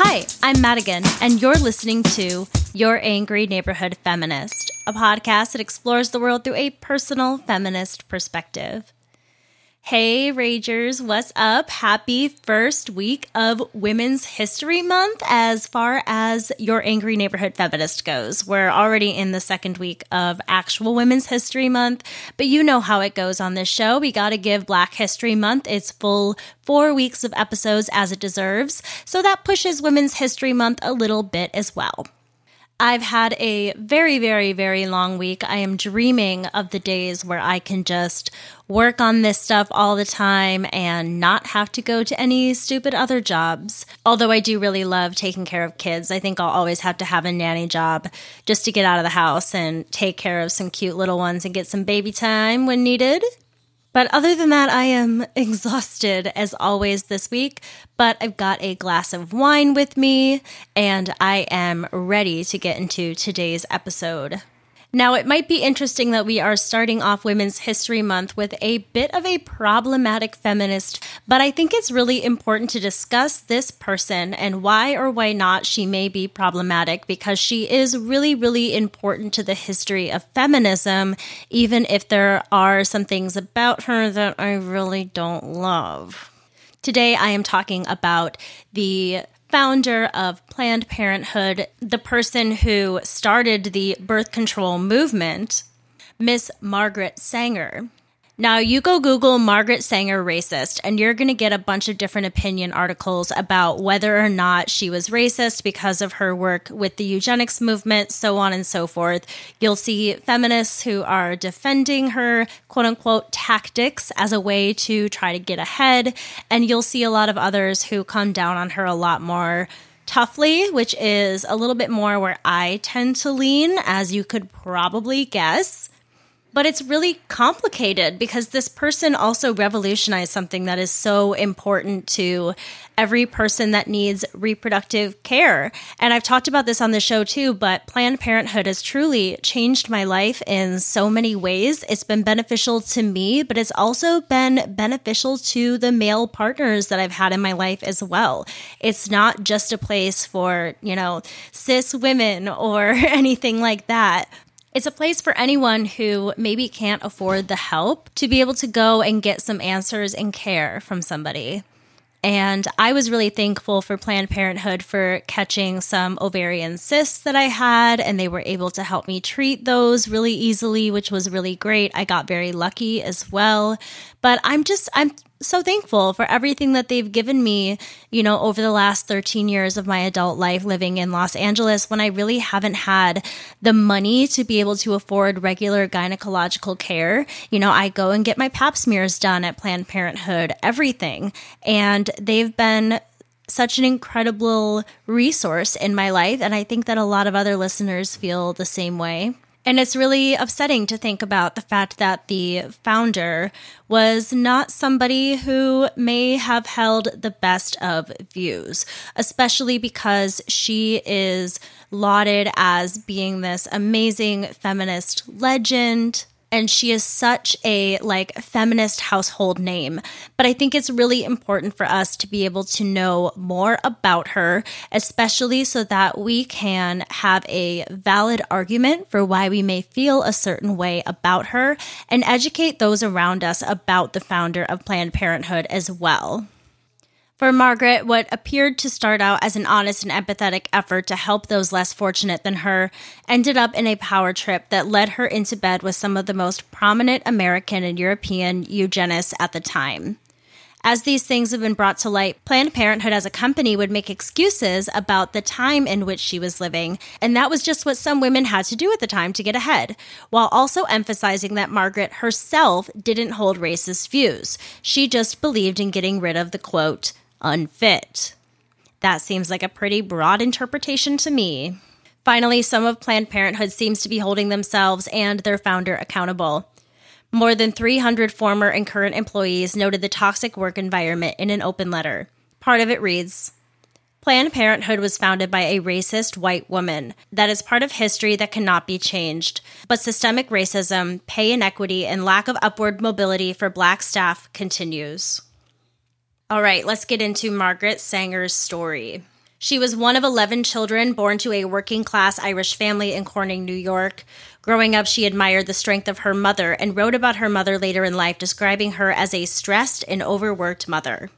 Hi, I'm Madigan, and you're listening to Your Angry Neighborhood Feminist, a podcast that explores the world through a personal feminist perspective. Hey, Ragers, what's up? Happy first week of Women's History Month as far as your Angry Neighborhood Feminist goes. We're already in the second week of actual Women's History Month, but you know how it goes on this show. We got to give Black History Month its full four weeks of episodes as it deserves, so that pushes Women's History Month a little bit as well. I've had a very, very, very long week. I am dreaming of the days where I can just work on this stuff all the time and not have to go to any stupid other jobs. Although I do really love taking care of kids, I think I'll always have to have a nanny job just to get out of the house and take care of some cute little ones and get some baby time when needed. But other than that, I am exhausted as always this week. But I've got a glass of wine with me and I am ready to get into today's episode. Now, it might be interesting that we are starting off Women's History Month with a bit of a problematic feminist, but I think it's really important to discuss this person and why or why not she may be problematic because she is really, really important to the history of feminism, even if there are some things about her that I really don't love. Today, I am talking about the founder of Planned Parenthood, the person who started the birth control movement, Miss Margaret Sanger. Now, you go Google Margaret Sanger racist, and you're going to get a bunch of different opinion articles about whether or not she was racist because of her work with the eugenics movement, so on and so forth. You'll see feminists who are defending her quote unquote tactics as a way to try to get ahead, and you'll see a lot of others who come down on her a lot more toughly, which is a little bit more where I tend to lean, as you could probably guess. But it's really complicated because this person also revolutionized something that is so important to every person that needs reproductive care. And I've talked about this on the show too, but Planned Parenthood has truly changed my life in so many ways. It's been beneficial to me, but it's also been beneficial to the male partners that I've had in my life as well. It's not just a place for, you know, cis women or anything like that it's a place for anyone who maybe can't afford the help to be able to go and get some answers and care from somebody. And I was really thankful for Planned Parenthood for catching some ovarian cysts that I had, and they were able to help me treat those really easily, which was really great. I got very lucky as well. But I'm just, I'm so thankful for everything that they've given me, you know, over the last 13 years of my adult life living in Los Angeles when I really haven't had the money to be able to afford regular gynecological care. You know, I go and get my pap smears done at Planned Parenthood, everything. And they've been such an incredible resource in my life. And I think that a lot of other listeners feel the same way. And it's really upsetting to think about the fact that the founder was not somebody who may have held the best of views, especially because she is lauded as being this amazing feminist legend, and she is such a like feminist household name. But i think it's really important for us to be able to know more about her especially so that we can have a valid argument for why we may feel a certain way about her and educate those around us about the founder of planned parenthood as well for Margaret, what appeared to start out as an honest and empathetic effort to help those less fortunate than her ended up in a power trip that led her into bed with some of the most prominent American and European eugenists at the time. As these things have been brought to light, Planned Parenthood as a company would make excuses about the time in which she was living, and that was just what some women had to do at the time to get ahead, while also emphasizing that Margaret herself didn't hold racist views. She just believed in getting rid of the quote, unfit. That seems like a pretty broad interpretation to me. Finally, some of Planned Parenthood seems to be holding themselves and their founder accountable. More than 300 former and current employees noted the toxic work environment in an open letter. Part of it reads Planned Parenthood was founded by a racist white woman. That is part of history that cannot be changed. But systemic racism, pay inequity, and lack of upward mobility for black staff continues. All right, let's get into Margaret Sanger's story. She was one of 11 children born to a working class Irish family in Corning, New York. Growing up, she admired the strength of her mother and wrote about her mother later in life, describing her as a stressed and overworked mother.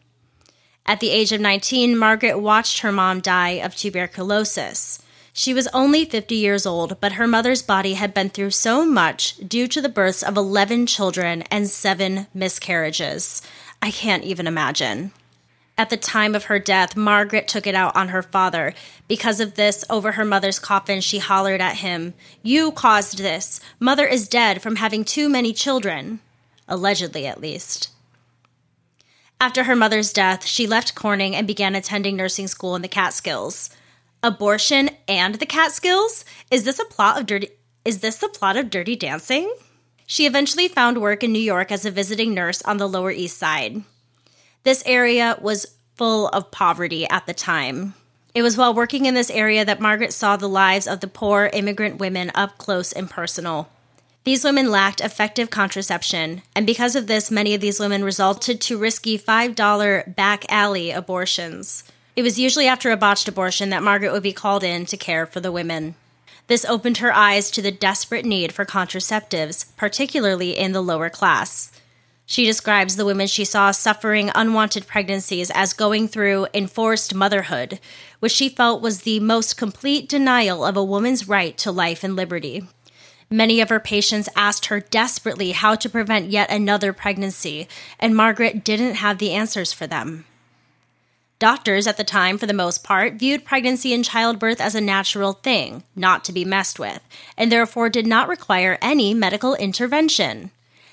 At the age of 19, Margaret watched her mom die of tuberculosis. She was only 50 years old, but her mother's body had been through so much due to the births of 11 children and seven miscarriages. I can't even imagine. At the time of her death, Margaret took it out on her father. Because of this, over her mother's coffin, she hollered at him, You caused this. Mother is dead from having too many children. Allegedly, at least. After her mother's death, she left Corning and began attending nursing school in the Catskills. Abortion and the Catskills? Is this a plot of dirty is this the plot of Dirty Dancing? She eventually found work in New York as a visiting nurse on the Lower East Side. This area was full of poverty at the time. It was while working in this area that Margaret saw the lives of the poor immigrant women up close and personal. These women lacked effective contraception, and because of this, many of these women resulted to risky $5 back alley abortions. It was usually after a botched abortion that Margaret would be called in to care for the women. This opened her eyes to the desperate need for contraceptives, particularly in the lower class. She describes the women she saw suffering unwanted pregnancies as going through enforced motherhood, which she felt was the most complete denial of a woman's right to life and liberty. Many of her patients asked her desperately how to prevent yet another pregnancy, and Margaret didn't have the answers for them. Doctors at the time, for the most part, viewed pregnancy and childbirth as a natural thing, not to be messed with, and therefore did not require any medical intervention.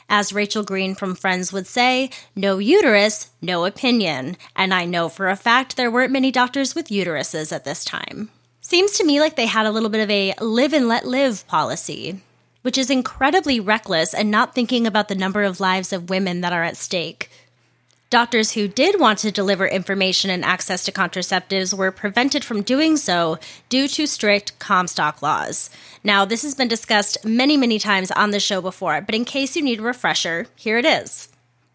As Rachel Green from Friends would say, no uterus, no opinion. And I know for a fact there weren't many doctors with uteruses at this time. Seems to me like they had a little bit of a live and let live policy, which is incredibly reckless and not thinking about the number of lives of women that are at stake. Doctors who did want to deliver information and access to contraceptives were prevented from doing so due to strict Comstock laws. Now, this has been discussed many, many times on the show before, but in case you need a refresher, here it is.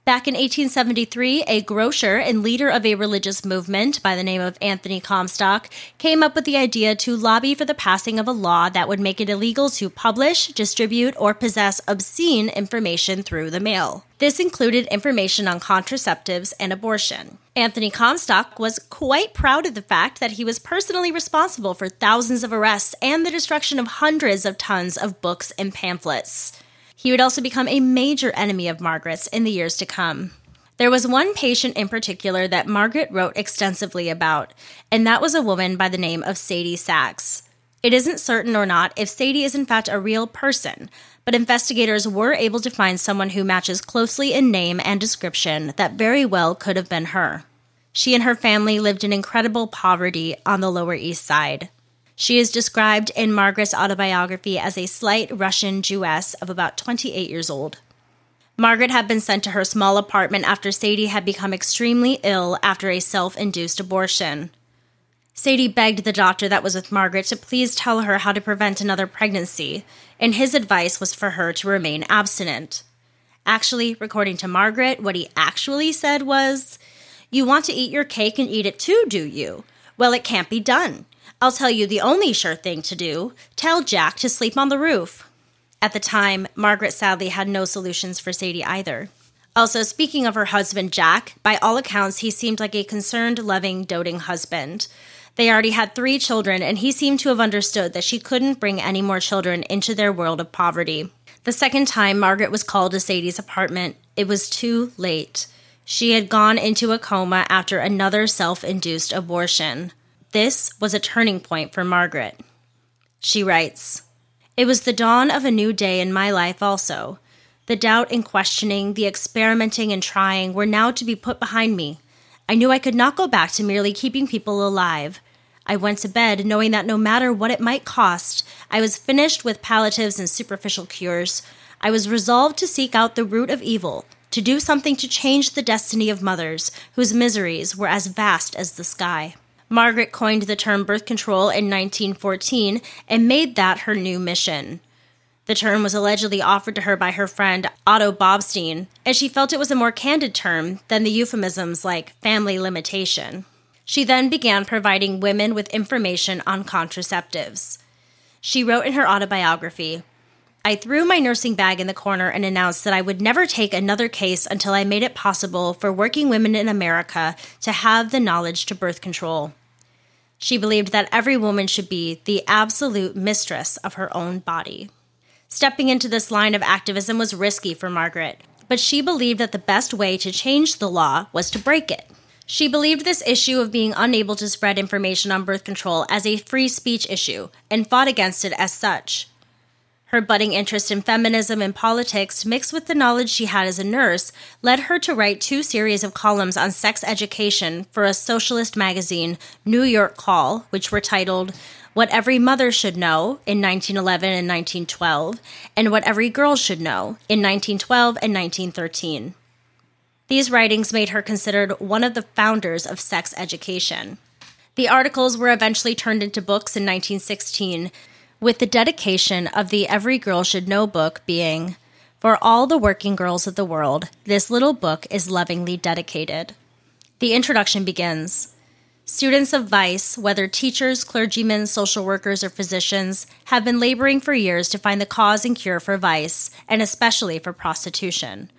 Back in 1873, a grocer and leader of a religious movement by the name of Anthony Comstock came up with the idea to lobby for the passing of a law that would make it illegal to publish, distribute, or possess obscene information through the mail. This included information on contraceptives and abortion. Anthony Comstock was quite proud of the fact that he was personally responsible for thousands of arrests and the destruction of hundreds of tons of books and pamphlets. He would also become a major enemy of Margaret's in the years to come. There was one patient in particular that Margaret wrote extensively about, and that was a woman by the name of Sadie Sachs. It isn't certain or not if Sadie is in fact a real person, but investigators were able to find someone who matches closely in name and description that very well could have been her. She and her family lived in incredible poverty on the Lower East Side. She is described in Margaret's autobiography as a slight Russian Jewess of about 28 years old. Margaret had been sent to her small apartment after Sadie had become extremely ill after a self induced abortion. Sadie begged the doctor that was with Margaret to please tell her how to prevent another pregnancy, and his advice was for her to remain abstinent. Actually, according to Margaret, what he actually said was, You want to eat your cake and eat it too, do you? Well, it can't be done. I'll tell you the only sure thing to do tell Jack to sleep on the roof. At the time, Margaret sadly had no solutions for Sadie either. Also, speaking of her husband, Jack, by all accounts, he seemed like a concerned, loving, doting husband. They already had three children, and he seemed to have understood that she couldn't bring any more children into their world of poverty. The second time Margaret was called to Sadie's apartment, it was too late. She had gone into a coma after another self induced abortion. This was a turning point for Margaret. She writes It was the dawn of a new day in my life, also. The doubt and questioning, the experimenting and trying were now to be put behind me. I knew I could not go back to merely keeping people alive. I went to bed knowing that no matter what it might cost, I was finished with palliatives and superficial cures. I was resolved to seek out the root of evil, to do something to change the destiny of mothers whose miseries were as vast as the sky. Margaret coined the term birth control in 1914 and made that her new mission. The term was allegedly offered to her by her friend Otto Bobsein, and she felt it was a more candid term than the euphemisms like family limitation. She then began providing women with information on contraceptives. She wrote in her autobiography I threw my nursing bag in the corner and announced that I would never take another case until I made it possible for working women in America to have the knowledge to birth control. She believed that every woman should be the absolute mistress of her own body. Stepping into this line of activism was risky for Margaret, but she believed that the best way to change the law was to break it. She believed this issue of being unable to spread information on birth control as a free speech issue and fought against it as such. Her budding interest in feminism and politics, mixed with the knowledge she had as a nurse, led her to write two series of columns on sex education for a socialist magazine, New York Call, which were titled what Every Mother Should Know in 1911 and 1912, and What Every Girl Should Know in 1912 and 1913. These writings made her considered one of the founders of sex education. The articles were eventually turned into books in 1916, with the dedication of the Every Girl Should Know book being For all the working girls of the world, this little book is lovingly dedicated. The introduction begins Students of vice, whether teachers, clergymen, social workers, or physicians, have been laboring for years to find the cause and cure for vice, and especially for prostitution.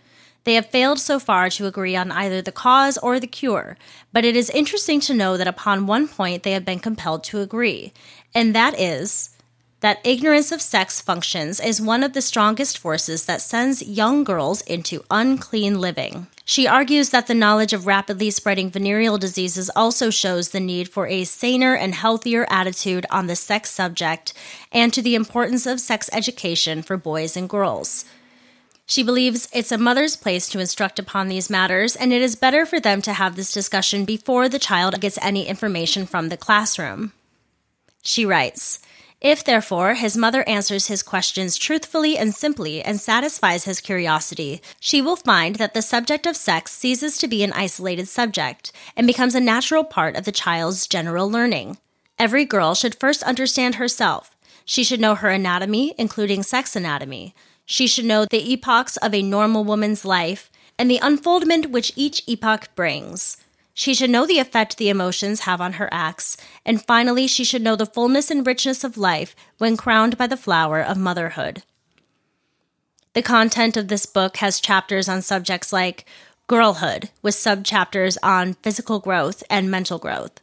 They have failed so far to agree on either the cause or the cure, but it is interesting to know that upon one point they have been compelled to agree, and that is that ignorance of sex functions is one of the strongest forces that sends young girls into unclean living. She argues that the knowledge of rapidly spreading venereal diseases also shows the need for a saner and healthier attitude on the sex subject and to the importance of sex education for boys and girls. She believes it's a mother's place to instruct upon these matters, and it is better for them to have this discussion before the child gets any information from the classroom. She writes, if, therefore, his mother answers his questions truthfully and simply and satisfies his curiosity, she will find that the subject of sex ceases to be an isolated subject and becomes a natural part of the child's general learning. Every girl should first understand herself. She should know her anatomy, including sex anatomy. She should know the epochs of a normal woman's life and the unfoldment which each epoch brings. She should know the effect the emotions have on her acts, and finally, she should know the fullness and richness of life when crowned by the flower of motherhood. The content of this book has chapters on subjects like girlhood, with subchapters on physical growth and mental growth,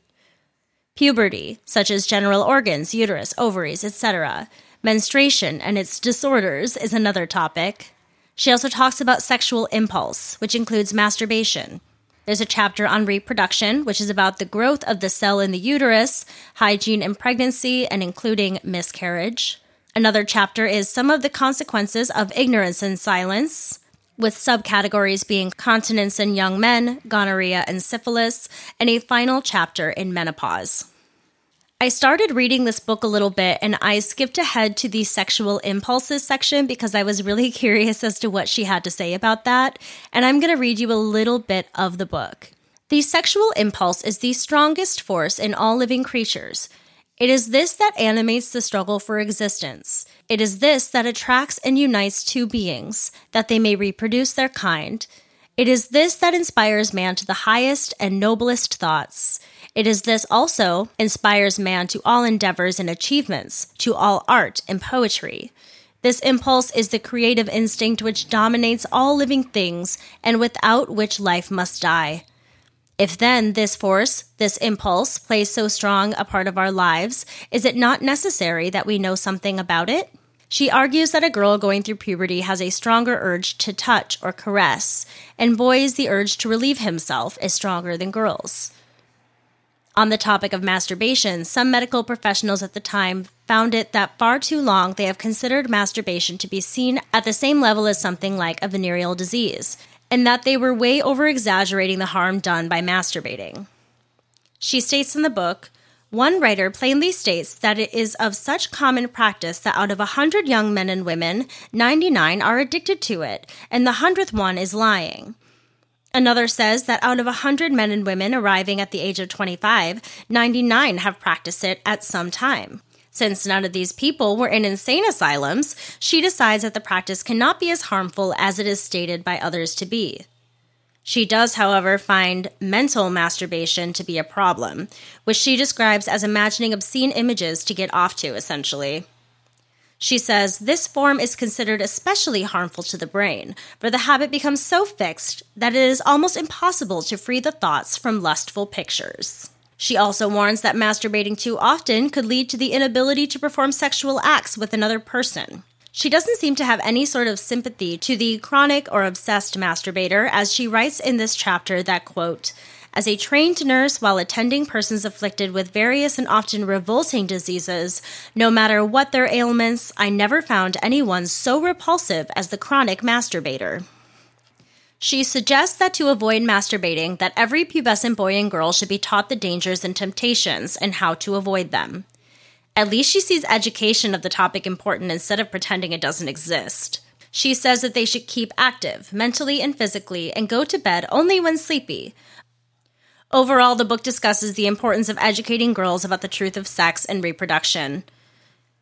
puberty, such as general organs, uterus, ovaries, etc., menstruation and its disorders is another topic, She also talks about sexual impulse, which includes masturbation. There's a chapter on reproduction, which is about the growth of the cell in the uterus, hygiene in pregnancy, and including miscarriage. Another chapter is some of the consequences of ignorance and silence, with subcategories being continence in young men, gonorrhea, and syphilis, and a final chapter in menopause. I started reading this book a little bit and I skipped ahead to the sexual impulses section because I was really curious as to what she had to say about that. And I'm going to read you a little bit of the book. The sexual impulse is the strongest force in all living creatures. It is this that animates the struggle for existence. It is this that attracts and unites two beings, that they may reproduce their kind. It is this that inspires man to the highest and noblest thoughts. It is this also inspires man to all endeavors and achievements, to all art and poetry. This impulse is the creative instinct which dominates all living things and without which life must die. If then this force, this impulse, plays so strong a part of our lives, is it not necessary that we know something about it? She argues that a girl going through puberty has a stronger urge to touch or caress, and boys, the urge to relieve himself is stronger than girls. On the topic of masturbation, some medical professionals at the time found it that far too long they have considered masturbation to be seen at the same level as something like a venereal disease, and that they were way over exaggerating the harm done by masturbating. She states in the book, one writer plainly states that it is of such common practice that out of a hundred young men and women, 99 are addicted to it, and the hundredth one is lying. Another says that out of 100 men and women arriving at the age of 25, 99 have practiced it at some time. Since none of these people were in insane asylums, she decides that the practice cannot be as harmful as it is stated by others to be. She does, however, find mental masturbation to be a problem, which she describes as imagining obscene images to get off to, essentially. She says this form is considered especially harmful to the brain, for the habit becomes so fixed that it is almost impossible to free the thoughts from lustful pictures. She also warns that masturbating too often could lead to the inability to perform sexual acts with another person. She doesn't seem to have any sort of sympathy to the chronic or obsessed masturbator, as she writes in this chapter that, quote, as a trained nurse while attending persons afflicted with various and often revolting diseases, no matter what their ailments, I never found anyone so repulsive as the chronic masturbator. She suggests that to avoid masturbating, that every pubescent boy and girl should be taught the dangers and temptations and how to avoid them. At least she sees education of the topic important instead of pretending it doesn't exist. She says that they should keep active, mentally and physically, and go to bed only when sleepy, Overall, the book discusses the importance of educating girls about the truth of sex and reproduction.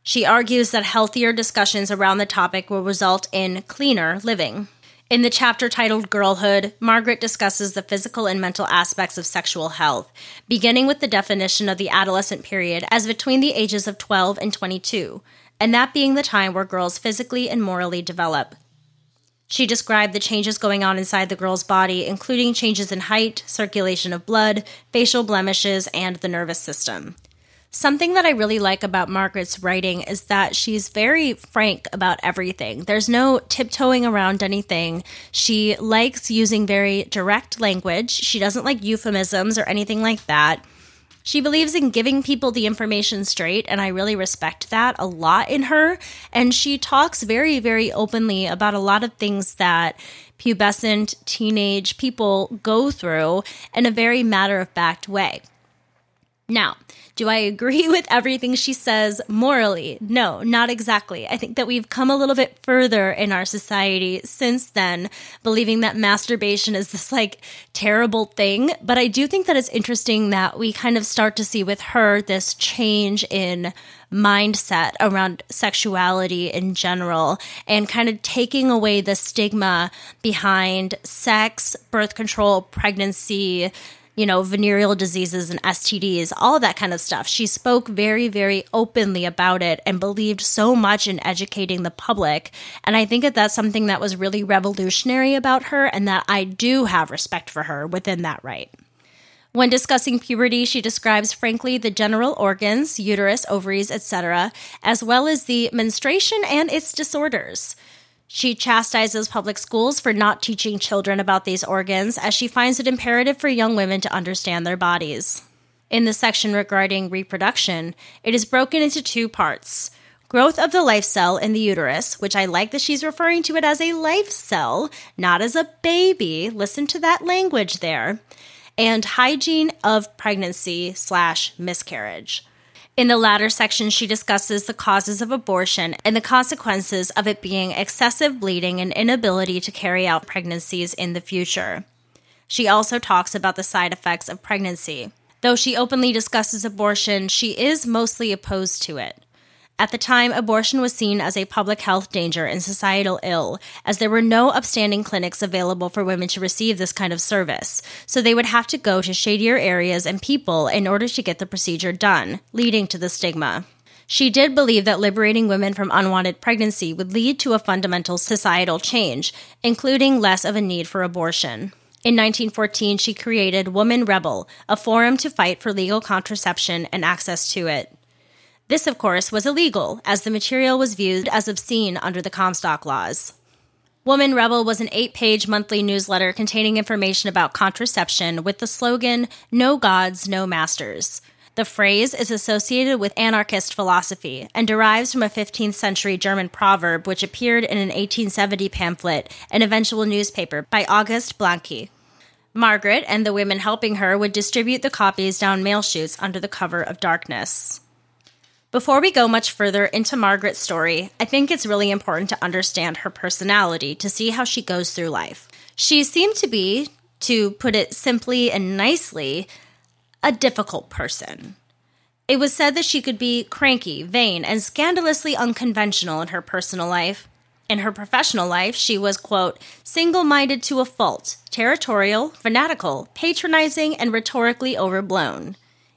She argues that healthier discussions around the topic will result in cleaner living. In the chapter titled Girlhood, Margaret discusses the physical and mental aspects of sexual health, beginning with the definition of the adolescent period as between the ages of 12 and 22, and that being the time where girls physically and morally develop. She described the changes going on inside the girl's body, including changes in height, circulation of blood, facial blemishes, and the nervous system. Something that I really like about Margaret's writing is that she's very frank about everything. There's no tiptoeing around anything. She likes using very direct language. She doesn't like euphemisms or anything like that. She believes in giving people the information straight, and I really respect that a lot in her. And she talks very, very openly about a lot of things that pubescent teenage people go through in a very matter of fact way. Now, do I agree with everything she says morally? No, not exactly. I think that we've come a little bit further in our society since then, believing that masturbation is this like terrible thing. But I do think that it's interesting that we kind of start to see with her this change in mindset around sexuality in general and kind of taking away the stigma behind sex, birth control, pregnancy, you know, venereal diseases and STDs, all that kind of stuff. She spoke very, very openly about it and believed so much in educating the public. And I think that that's something that was really revolutionary about her and that I do have respect for her within that right. When discussing puberty, she describes frankly the general organs, uterus, ovaries, etc., as well as the menstruation and its disorders. She chastises public schools for not teaching children about these organs, as she finds it imperative for young women to understand their bodies. In the section regarding reproduction, it is broken into two parts growth of the life cell in the uterus, which I like that she's referring to it as a life cell, not as a baby. Listen to that language there. And hygiene of pregnancy slash miscarriage. In the latter section, she discusses the causes of abortion and the consequences of it being excessive bleeding and inability to carry out pregnancies in the future. She also talks about the side effects of pregnancy. Though she openly discusses abortion, she is mostly opposed to it. At the time, abortion was seen as a public health danger and societal ill, as there were no upstanding clinics available for women to receive this kind of service, so they would have to go to shadier areas and people in order to get the procedure done, leading to the stigma. She did believe that liberating women from unwanted pregnancy would lead to a fundamental societal change, including less of a need for abortion. In 1914, she created Woman Rebel, a forum to fight for legal contraception and access to it. This, of course, was illegal, as the material was viewed as obscene under the Comstock laws. Woman Rebel was an eight page monthly newsletter containing information about contraception with the slogan, No Gods, No Masters. The phrase is associated with anarchist philosophy and derives from a 15th century German proverb which appeared in an 1870 pamphlet, an eventual newspaper, by Auguste Blanqui. Margaret and the women helping her would distribute the copies down mail chutes under the cover of darkness. Before we go much further into Margaret's story, I think it's really important to understand her personality to see how she goes through life. She seemed to be, to put it simply and nicely, a difficult person. It was said that she could be cranky, vain, and scandalously unconventional in her personal life. In her professional life, she was, quote, single minded to a fault, territorial, fanatical, patronizing, and rhetorically overblown.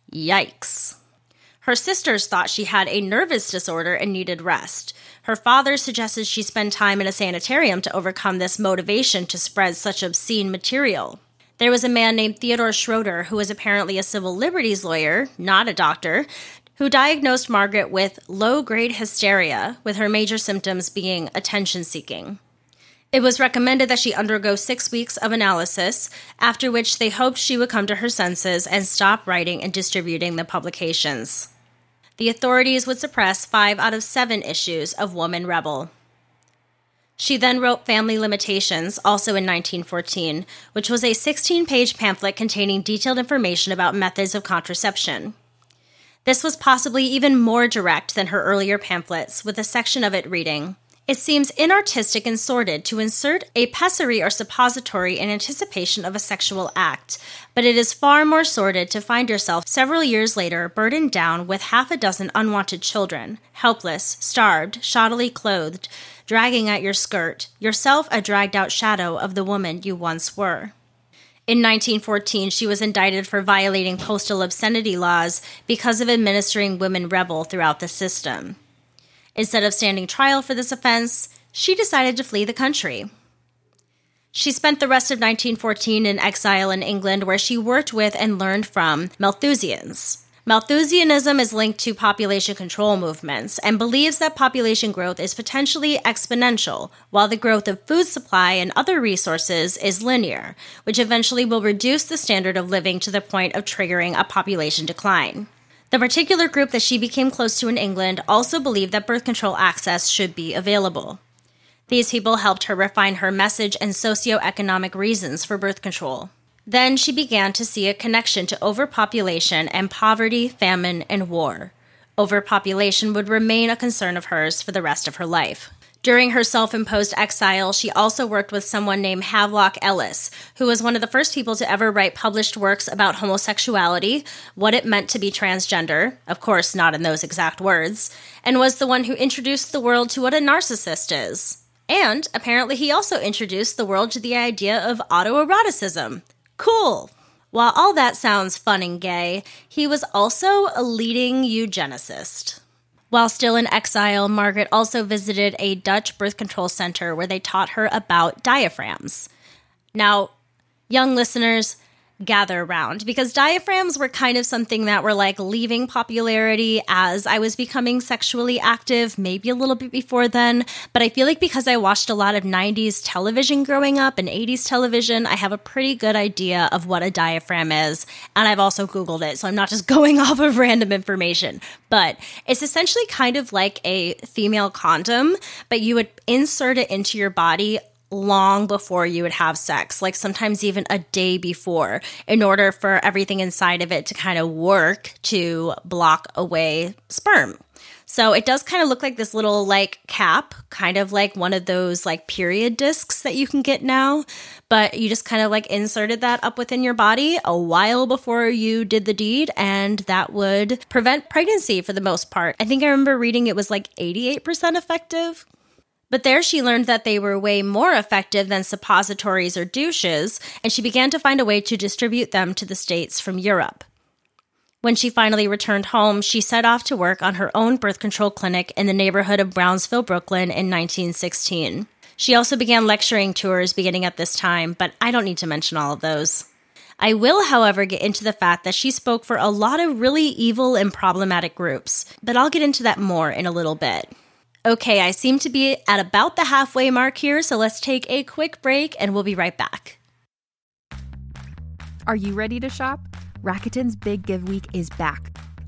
Yikes. Her sisters thought she had a nervous disorder and needed rest. Her father suggested she spend time in a sanitarium to overcome this motivation to spread such obscene material. There was a man named Theodore Schroeder, who was apparently a civil liberties lawyer, not a doctor, who diagnosed Margaret with low grade hysteria, with her major symptoms being attention seeking. It was recommended that she undergo six weeks of analysis, after which they hoped she would come to her senses and stop writing and distributing the publications. The authorities would suppress five out of seven issues of Woman Rebel. She then wrote Family Limitations, also in 1914, which was a 16 page pamphlet containing detailed information about methods of contraception. This was possibly even more direct than her earlier pamphlets, with a section of it reading it seems inartistic and sordid to insert a pessary or suppository in anticipation of a sexual act, but it is far more sordid to find yourself several years later burdened down with half a dozen unwanted children, helpless, starved, shoddily clothed, dragging at your skirt, yourself a dragged out shadow of the woman you once were. In 1914, she was indicted for violating postal obscenity laws because of administering women rebel throughout the system. Instead of standing trial for this offense, she decided to flee the country. She spent the rest of 1914 in exile in England, where she worked with and learned from Malthusians. Malthusianism is linked to population control movements and believes that population growth is potentially exponential, while the growth of food supply and other resources is linear, which eventually will reduce the standard of living to the point of triggering a population decline. The particular group that she became close to in England also believed that birth control access should be available. These people helped her refine her message and socioeconomic reasons for birth control. Then she began to see a connection to overpopulation and poverty, famine, and war. Overpopulation would remain a concern of hers for the rest of her life. During her self imposed exile, she also worked with someone named Havelock Ellis, who was one of the first people to ever write published works about homosexuality, what it meant to be transgender, of course, not in those exact words, and was the one who introduced the world to what a narcissist is. And apparently, he also introduced the world to the idea of autoeroticism. Cool! While all that sounds fun and gay, he was also a leading eugenicist. While still in exile, Margaret also visited a Dutch birth control center where they taught her about diaphragms. Now, young listeners, gather around because diaphragms were kind of something that were like leaving popularity as I was becoming sexually active, maybe a little bit before then. But I feel like because I watched a lot of 90s television growing up and 80s television, I have a pretty good idea of what a diaphragm is. And I've also Googled it, so I'm not just going off of random information. But it's essentially kind of like a female condom, but you would insert it into your body long before you would have sex, like sometimes even a day before, in order for everything inside of it to kind of work to block away sperm. So it does kind of look like this little like cap, kind of like one of those like period discs that you can get now, but you just kind of like inserted that up within your body a while before you did the deed and that would prevent pregnancy for the most part. I think I remember reading it was like 88% effective. But there she learned that they were way more effective than suppositories or douches, and she began to find a way to distribute them to the States from Europe. When she finally returned home, she set off to work on her own birth control clinic in the neighborhood of Brownsville, Brooklyn in 1916. She also began lecturing tours beginning at this time, but I don't need to mention all of those. I will, however, get into the fact that she spoke for a lot of really evil and problematic groups, but I'll get into that more in a little bit. Okay, I seem to be at about the halfway mark here, so let's take a quick break and we'll be right back. Are you ready to shop? Rakuten's Big Give Week is back.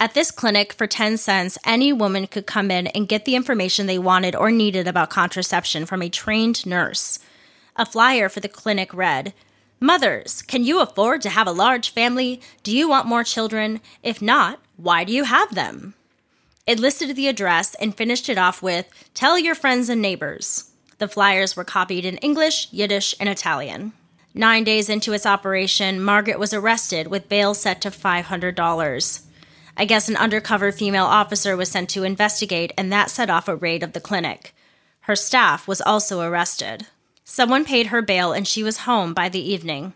At this clinic, for 10 cents, any woman could come in and get the information they wanted or needed about contraception from a trained nurse. A flyer for the clinic read Mothers, can you afford to have a large family? Do you want more children? If not, why do you have them? It listed the address and finished it off with Tell your friends and neighbors. The flyers were copied in English, Yiddish, and Italian. Nine days into its operation, Margaret was arrested with bail set to $500. I guess an undercover female officer was sent to investigate, and that set off a raid of the clinic. Her staff was also arrested. Someone paid her bail, and she was home by the evening.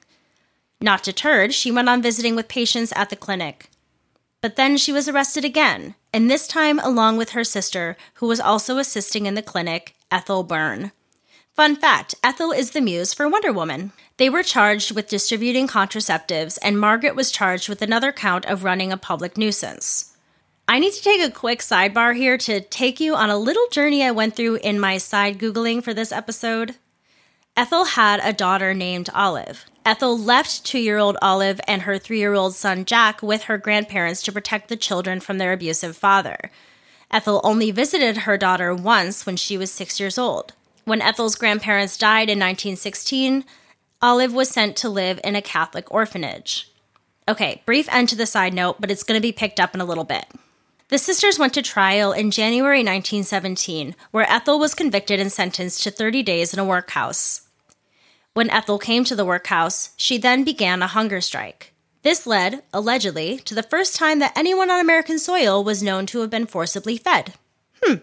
Not deterred, she went on visiting with patients at the clinic. But then she was arrested again, and this time along with her sister, who was also assisting in the clinic, Ethel Byrne. Fun fact Ethel is the muse for Wonder Woman. They were charged with distributing contraceptives, and Margaret was charged with another count of running a public nuisance. I need to take a quick sidebar here to take you on a little journey I went through in my side Googling for this episode. Ethel had a daughter named Olive. Ethel left two year old Olive and her three year old son Jack with her grandparents to protect the children from their abusive father. Ethel only visited her daughter once when she was six years old. When Ethel's grandparents died in 1916, Olive was sent to live in a Catholic orphanage. Okay, brief end to the side note, but it's going to be picked up in a little bit. The sisters went to trial in January 1917, where Ethel was convicted and sentenced to 30 days in a workhouse. When Ethel came to the workhouse, she then began a hunger strike. This led, allegedly, to the first time that anyone on American soil was known to have been forcibly fed. Hmm,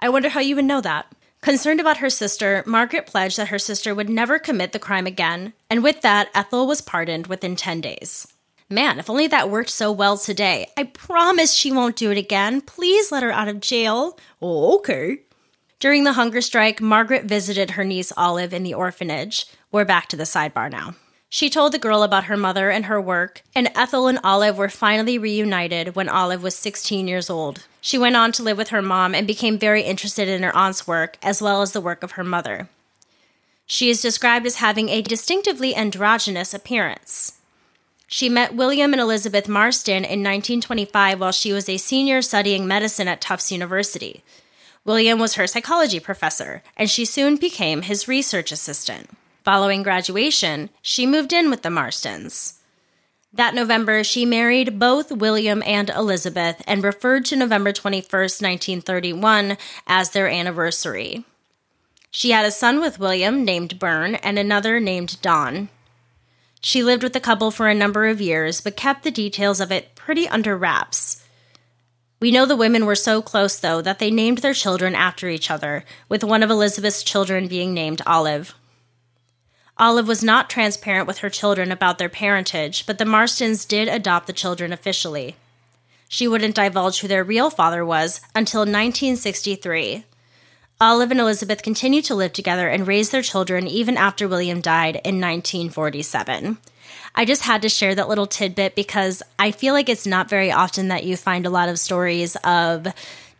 I wonder how you would know that. Concerned about her sister, Margaret pledged that her sister would never commit the crime again, and with that, Ethel was pardoned within 10 days. Man, if only that worked so well today. I promise she won't do it again. Please let her out of jail. Oh, okay. During the hunger strike, Margaret visited her niece Olive in the orphanage. We're back to the sidebar now. She told the girl about her mother and her work, and Ethel and Olive were finally reunited when Olive was 16 years old. She went on to live with her mom and became very interested in her aunt's work as well as the work of her mother. She is described as having a distinctively androgynous appearance. She met William and Elizabeth Marston in 1925 while she was a senior studying medicine at Tufts University. William was her psychology professor, and she soon became his research assistant. Following graduation, she moved in with the Marstons. That November, she married both William and Elizabeth and referred to November 21st, 1931 as their anniversary. She had a son with William named Byrne and another named Don. She lived with the couple for a number of years, but kept the details of it pretty under wraps. We know the women were so close, though, that they named their children after each other, with one of Elizabeth's children being named Olive. Olive was not transparent with her children about their parentage, but the Marstons did adopt the children officially. She wouldn't divulge who their real father was until 1963. Olive and Elizabeth continued to live together and raise their children even after William died in 1947. I just had to share that little tidbit because I feel like it's not very often that you find a lot of stories of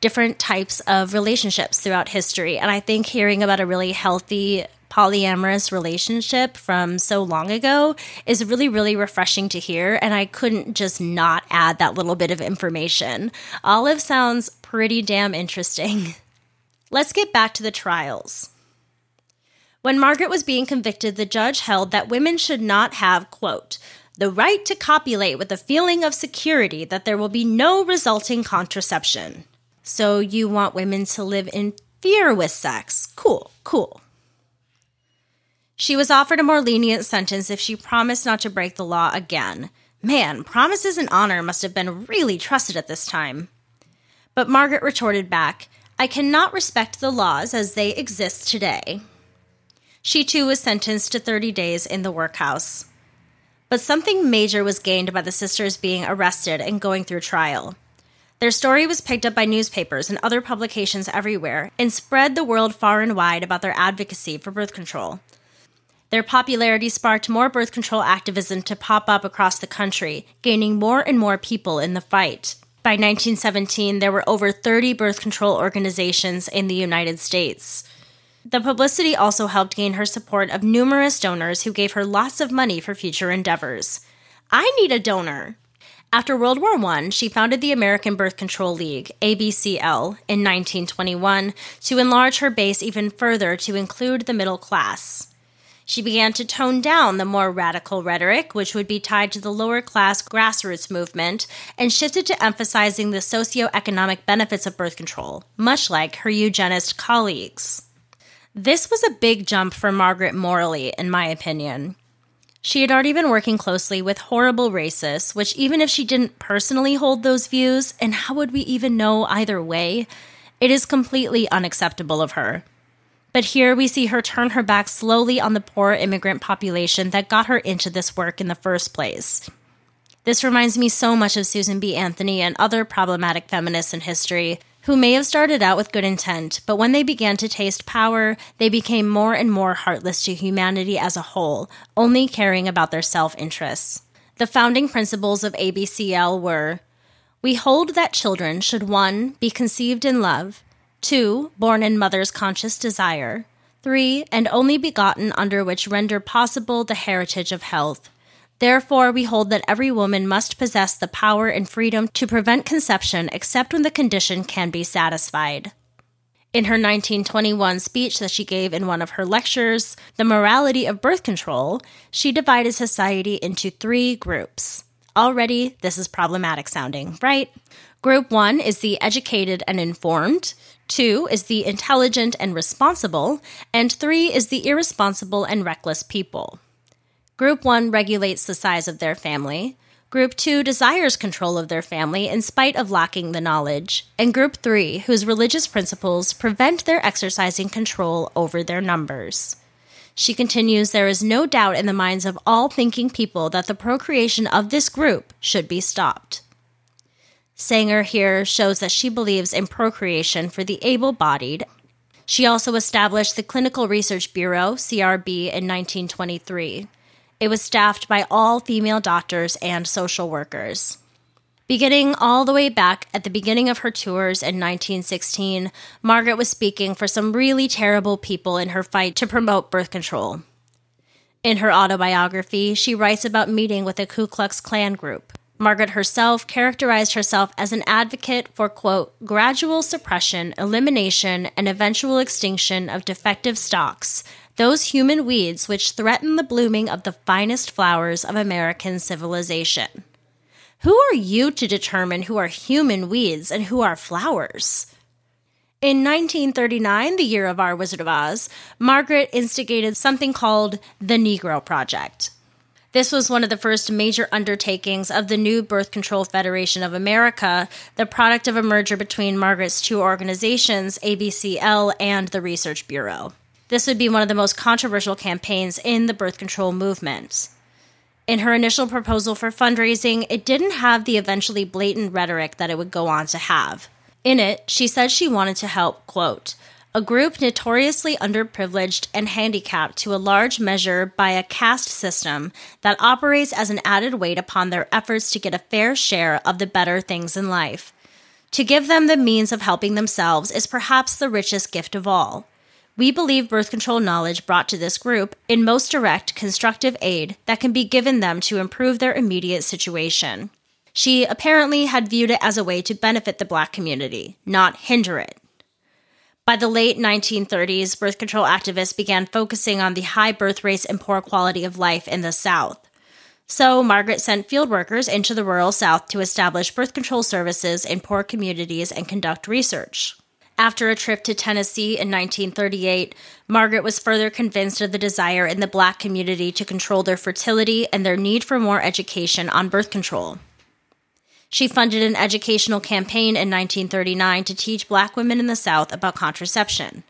different types of relationships throughout history. And I think hearing about a really healthy polyamorous relationship from so long ago is really, really refreshing to hear. And I couldn't just not add that little bit of information. Olive sounds pretty damn interesting. Let's get back to the trials. When Margaret was being convicted, the judge held that women should not have, quote, the right to copulate with a feeling of security that there will be no resulting contraception. So you want women to live in fear with sex. Cool, cool. She was offered a more lenient sentence if she promised not to break the law again. Man, promises and honor must have been really trusted at this time. But Margaret retorted back, I cannot respect the laws as they exist today. She too was sentenced to 30 days in the workhouse. But something major was gained by the sisters being arrested and going through trial. Their story was picked up by newspapers and other publications everywhere and spread the world far and wide about their advocacy for birth control. Their popularity sparked more birth control activism to pop up across the country, gaining more and more people in the fight. By 1917, there were over 30 birth control organizations in the United States. The publicity also helped gain her support of numerous donors who gave her lots of money for future endeavors. I need a donor. After World War I, she founded the American Birth Control League, ABCL, in 1921 to enlarge her base even further to include the middle class. She began to tone down the more radical rhetoric, which would be tied to the lower class grassroots movement, and shifted to emphasizing the socioeconomic benefits of birth control, much like her eugenist colleagues. This was a big jump for Margaret morally, in my opinion. She had already been working closely with horrible racists, which, even if she didn't personally hold those views, and how would we even know either way, it is completely unacceptable of her. But here we see her turn her back slowly on the poor immigrant population that got her into this work in the first place. This reminds me so much of Susan B. Anthony and other problematic feminists in history who may have started out with good intent, but when they began to taste power, they became more and more heartless to humanity as a whole, only caring about their self interests. The founding principles of ABCL were We hold that children should 1. be conceived in love, 2. Born in mother's conscious desire. 3. And only begotten under which render possible the heritage of health. Therefore, we hold that every woman must possess the power and freedom to prevent conception except when the condition can be satisfied. In her 1921 speech that she gave in one of her lectures, The Morality of Birth Control, she divided society into three groups. Already, this is problematic sounding, right? Group one is the educated and informed. Two is the intelligent and responsible, and three is the irresponsible and reckless people. Group one regulates the size of their family. Group 2 desires control of their family in spite of lacking the knowledge, and Group 3, whose religious principles prevent their exercising control over their numbers. She continues There is no doubt in the minds of all thinking people that the procreation of this group should be stopped. Sanger here shows that she believes in procreation for the able bodied. She also established the Clinical Research Bureau, CRB, in 1923. It was staffed by all female doctors and social workers. Beginning all the way back at the beginning of her tours in 1916, Margaret was speaking for some really terrible people in her fight to promote birth control. In her autobiography, she writes about meeting with a Ku Klux Klan group. Margaret herself characterized herself as an advocate for, quote, gradual suppression, elimination, and eventual extinction of defective stocks, those human weeds which threaten the blooming of the finest flowers of American civilization. Who are you to determine who are human weeds and who are flowers? In 1939, the year of our Wizard of Oz, Margaret instigated something called the Negro Project. This was one of the first major undertakings of the new Birth Control Federation of America, the product of a merger between Margaret's two organizations, ABCL and the Research Bureau. This would be one of the most controversial campaigns in the birth control movement. In her initial proposal for fundraising, it didn't have the eventually blatant rhetoric that it would go on to have. In it, she said she wanted to help, quote, a group notoriously underprivileged and handicapped to a large measure by a caste system that operates as an added weight upon their efforts to get a fair share of the better things in life. To give them the means of helping themselves is perhaps the richest gift of all. We believe birth control knowledge brought to this group in most direct, constructive aid that can be given them to improve their immediate situation. She apparently had viewed it as a way to benefit the black community, not hinder it. By the late 1930s, birth control activists began focusing on the high birth rates and poor quality of life in the South. So, Margaret sent field workers into the rural South to establish birth control services in poor communities and conduct research. After a trip to Tennessee in 1938, Margaret was further convinced of the desire in the black community to control their fertility and their need for more education on birth control. She funded an educational campaign in 1939 to teach black women in the South about contraception.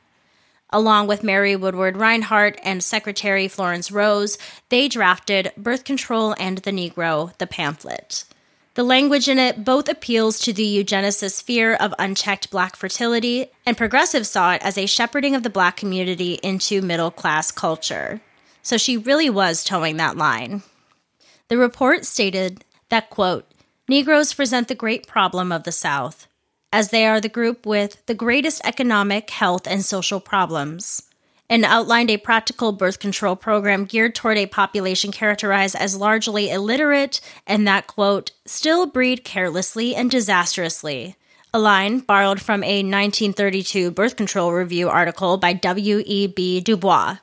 Along with Mary Woodward Rinehart and Secretary Florence Rose, they drafted Birth Control and the Negro, the pamphlet. The language in it both appeals to the eugenicist fear of unchecked black fertility, and progressives saw it as a shepherding of the black community into middle class culture. So she really was toeing that line. The report stated that, quote, Negroes present the great problem of the South, as they are the group with the greatest economic, health, and social problems and outlined a practical birth control program geared toward a population characterized as largely illiterate and that, quote, still breed carelessly and disastrously. A line borrowed from a 1932 birth control review article by W.E.B. Du Bois.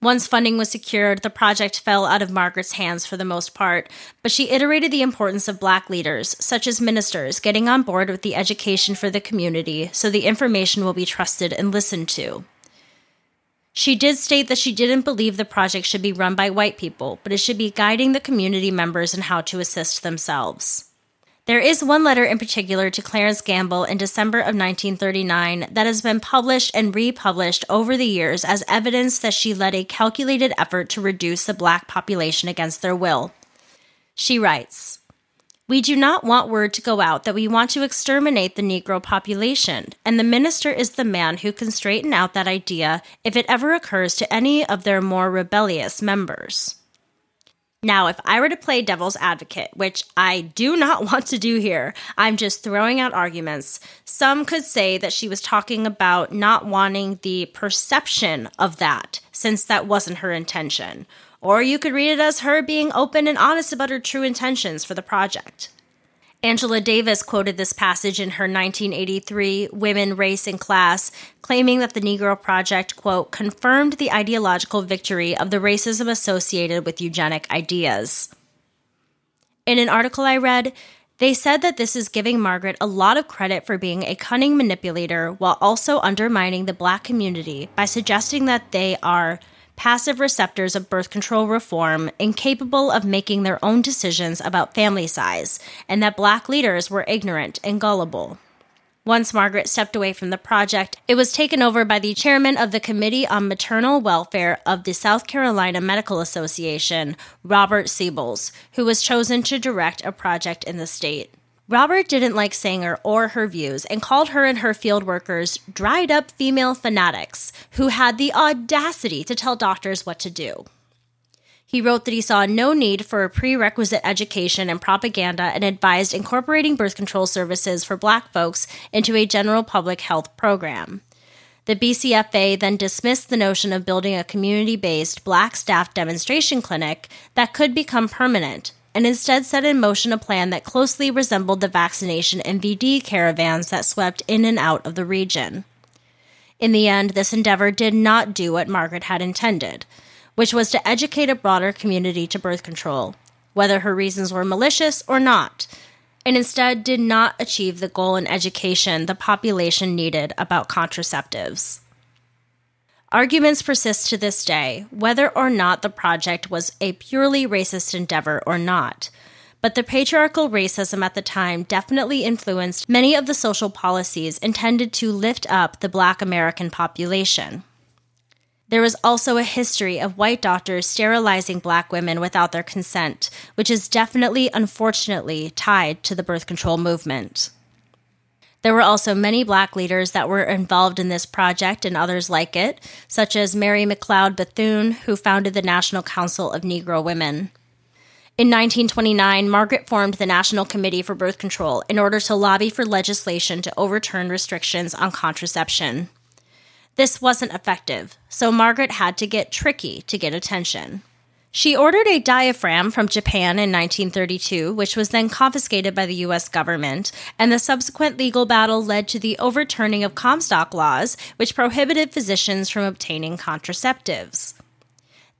Once funding was secured, the project fell out of Margaret's hands for the most part, but she iterated the importance of black leaders, such as ministers, getting on board with the education for the community so the information will be trusted and listened to. She did state that she didn't believe the project should be run by white people, but it should be guiding the community members in how to assist themselves. There is one letter in particular to Clarence Gamble in December of 1939 that has been published and republished over the years as evidence that she led a calculated effort to reduce the black population against their will. She writes, we do not want word to go out that we want to exterminate the Negro population, and the minister is the man who can straighten out that idea if it ever occurs to any of their more rebellious members. Now, if I were to play devil's advocate, which I do not want to do here, I'm just throwing out arguments. Some could say that she was talking about not wanting the perception of that, since that wasn't her intention or you could read it as her being open and honest about her true intentions for the project. Angela Davis quoted this passage in her 1983 Women, Race, and Class, claiming that the Negro Project, quote, confirmed the ideological victory of the racism associated with eugenic ideas. In an article I read, they said that this is giving Margaret a lot of credit for being a cunning manipulator while also undermining the black community by suggesting that they are passive receptors of birth control reform incapable of making their own decisions about family size, and that black leaders were ignorant and gullible. Once Margaret stepped away from the project, it was taken over by the chairman of the Committee on Maternal Welfare of the South Carolina Medical Association, Robert Seibels, who was chosen to direct a project in the state. Robert didn't like Sanger or her views and called her and her field workers dried up female fanatics who had the audacity to tell doctors what to do. He wrote that he saw no need for a prerequisite education and propaganda and advised incorporating birth control services for black folks into a general public health program. The BCFA then dismissed the notion of building a community based black staff demonstration clinic that could become permanent and instead set in motion a plan that closely resembled the vaccination MVD caravans that swept in and out of the region. In the end, this endeavor did not do what Margaret had intended which was to educate a broader community to birth control, whether her reasons were malicious or not, and instead did not achieve the goal in education the population needed about contraceptives. Arguments persist to this day whether or not the project was a purely racist endeavor or not. But the patriarchal racism at the time definitely influenced many of the social policies intended to lift up the black American population. There was also a history of white doctors sterilizing black women without their consent, which is definitely, unfortunately, tied to the birth control movement. There were also many black leaders that were involved in this project and others like it, such as Mary McLeod Bethune, who founded the National Council of Negro Women. In 1929, Margaret formed the National Committee for Birth Control in order to lobby for legislation to overturn restrictions on contraception. This wasn't effective, so Margaret had to get tricky to get attention. She ordered a diaphragm from Japan in 1932, which was then confiscated by the US government, and the subsequent legal battle led to the overturning of Comstock laws, which prohibited physicians from obtaining contraceptives.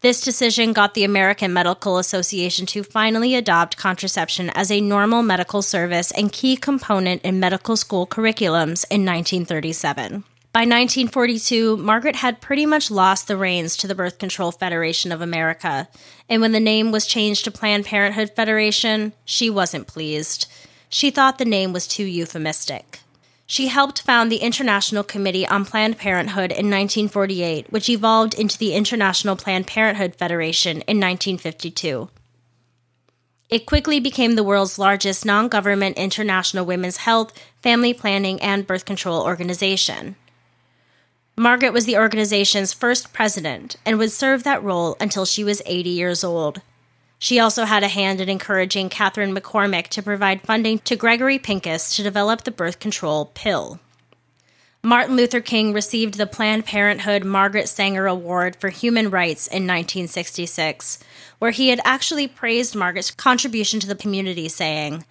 This decision got the American Medical Association to finally adopt contraception as a normal medical service and key component in medical school curriculums in 1937. By 1942, Margaret had pretty much lost the reins to the Birth Control Federation of America, and when the name was changed to Planned Parenthood Federation, she wasn't pleased. She thought the name was too euphemistic. She helped found the International Committee on Planned Parenthood in 1948, which evolved into the International Planned Parenthood Federation in 1952. It quickly became the world's largest non government international women's health, family planning, and birth control organization. Margaret was the organization's first president and would serve that role until she was 80 years old. She also had a hand in encouraging Katharine McCormick to provide funding to Gregory Pincus to develop the birth control pill. Martin Luther King received the Planned Parenthood Margaret Sanger Award for Human Rights in 1966, where he had actually praised Margaret's contribution to the community, saying,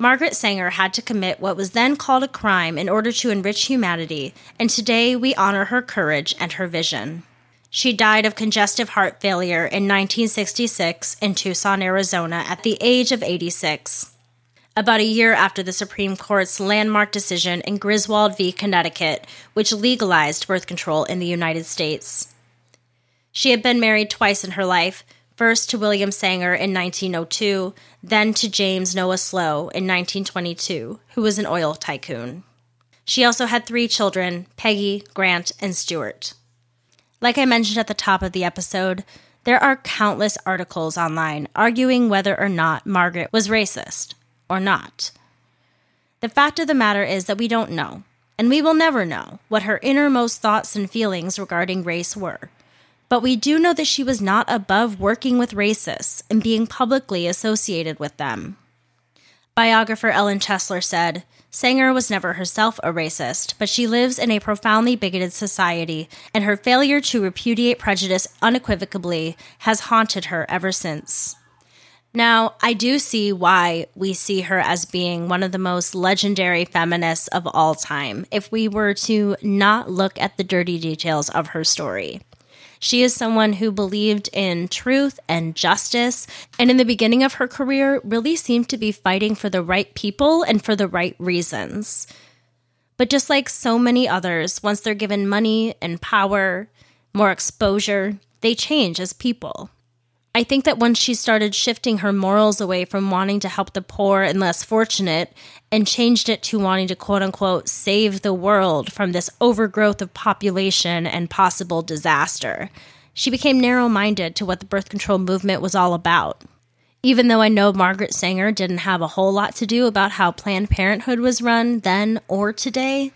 Margaret Sanger had to commit what was then called a crime in order to enrich humanity, and today we honor her courage and her vision. She died of congestive heart failure in 1966 in Tucson, Arizona, at the age of 86. About a year after the Supreme Court's landmark decision in Griswold v. Connecticut, which legalized birth control in the United States. She had been married twice in her life, first to William Sanger in 1902, then to James Noah Slee in 1922, who was an oil tycoon. She also had three children Peggy, Grant, and Stuart. Like I mentioned at the top of the episode, there are countless articles online arguing whether or not Margaret was racist or not. The fact of the matter is that we don't know, and we will never know, what her innermost thoughts and feelings regarding race were but we do know that she was not above working with racists and being publicly associated with them. Biographer Ellen Chesler said, Sanger was never herself a racist, but she lives in a profoundly bigoted society, and her failure to repudiate prejudice unequivocally has haunted her ever since. Now, I do see why we see her as being one of the most legendary feminists of all time if we were to not look at the dirty details of her story. She is someone who believed in truth and justice, and in the beginning of her career, really seemed to be fighting for the right people and for the right reasons. But just like so many others, once they're given money and power, more exposure, they change as people. I think that once she started shifting her morals away from wanting to help the poor and less fortunate and changed it to wanting to quote unquote save the world from this overgrowth of population and possible disaster, she became narrow minded to what the birth control movement was all about. Even though I know Margaret Sanger didn't have a whole lot to do about how Planned Parenthood was run then or today,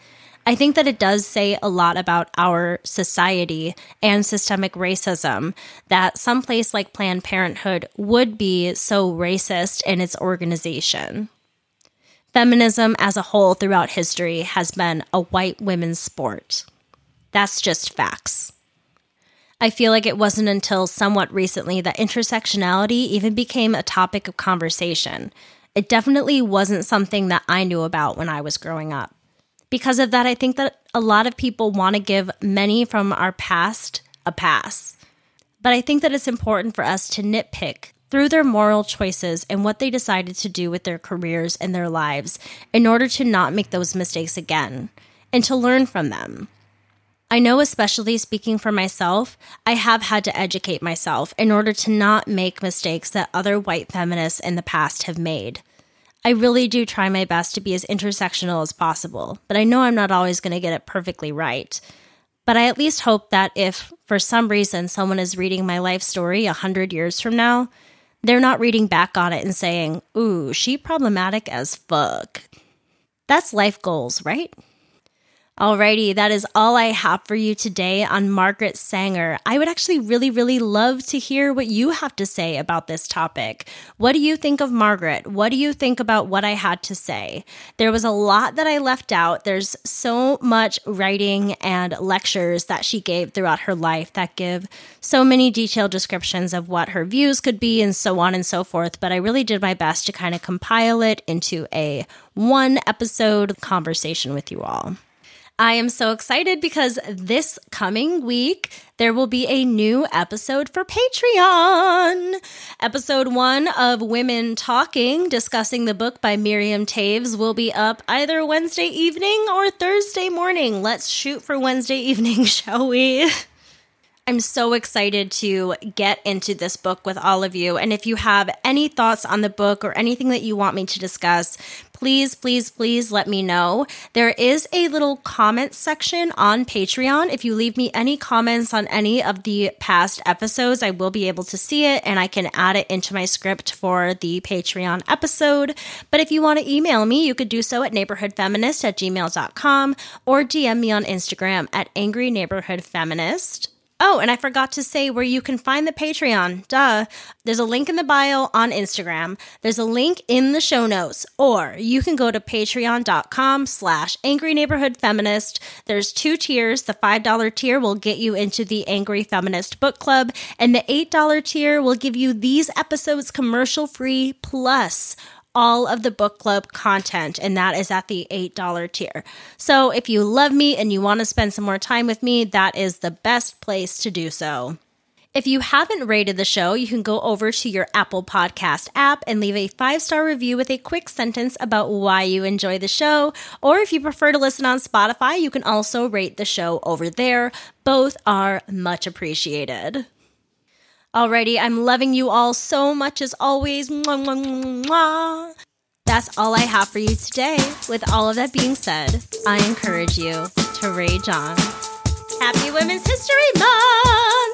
I think that it does say a lot about our society and systemic racism that some place like Planned Parenthood would be so racist in its organization. Feminism as a whole throughout history has been a white women's sport. That's just facts. I feel like it wasn't until somewhat recently that intersectionality even became a topic of conversation. It definitely wasn't something that I knew about when I was growing up because of that, I think that a lot of people want to give many from our past a pass. But I think that it's important for us to nitpick through their moral choices and what they decided to do with their careers and their lives in order to not make those mistakes again and to learn from them. I know, especially speaking for myself, I have had to educate myself in order to not make mistakes that other white feminists in the past have made. I really do try my best to be as intersectional as possible, but I know I'm not always going to get it perfectly right. But I at least hope that if, for some reason, someone is reading my life story a hundred years from now, they're not reading back on it and saying, ooh, she problematic as fuck. That's life goals, right? Alrighty, that is all I have for you today on Margaret Sanger. I would actually really, really love to hear what you have to say about this topic. What do you think of Margaret? What do you think about what I had to say? There was a lot that I left out. There's so much writing and lectures that she gave throughout her life that give so many detailed descriptions of what her views could be and so on and so forth. But I really did my best to kind of compile it into a one episode conversation with you all. I am so excited because this coming week there will be a new episode for Patreon. Episode one of Women Talking, discussing the book by Miriam Toews, will be up either Wednesday evening or Thursday morning. Let's shoot for Wednesday evening, shall we? I'm so excited to get into this book with all of you. And if you have any thoughts on the book or anything that you want me to discuss, please, please, please let me know. There is a little comment section on Patreon. If you leave me any comments on any of the past episodes, I will be able to see it and I can add it into my script for the Patreon episode. But if you want to email me, you could do so at neighborhoodfeminist at gmail.com or DM me on Instagram at angry neighborhood feminist. Oh, and I forgot to say where you can find the Patreon. Duh. There's a link in the bio on Instagram. There's a link in the show notes. Or you can go to patreon.com slash angry neighborhood feminist. There's two tiers. The $5 tier will get you into the Angry Feminist Book Club, and the $8 tier will give you these episodes commercial free plus all of the book club content, and that is at the $8 tier. So if you love me and you want to spend some more time with me, that is the best place to do so. If you haven't rated the show, you can go over to your Apple Podcast app and leave a five star review with a quick sentence about why you enjoy the show. Or if you prefer to listen on Spotify, you can also rate the show over there. Both are much appreciated. Alrighty, I'm loving you all so much as always. Mwah, mwah, mwah. That's all I have for you today. With all of that being said, I encourage you to rage on. Happy Women's History Month!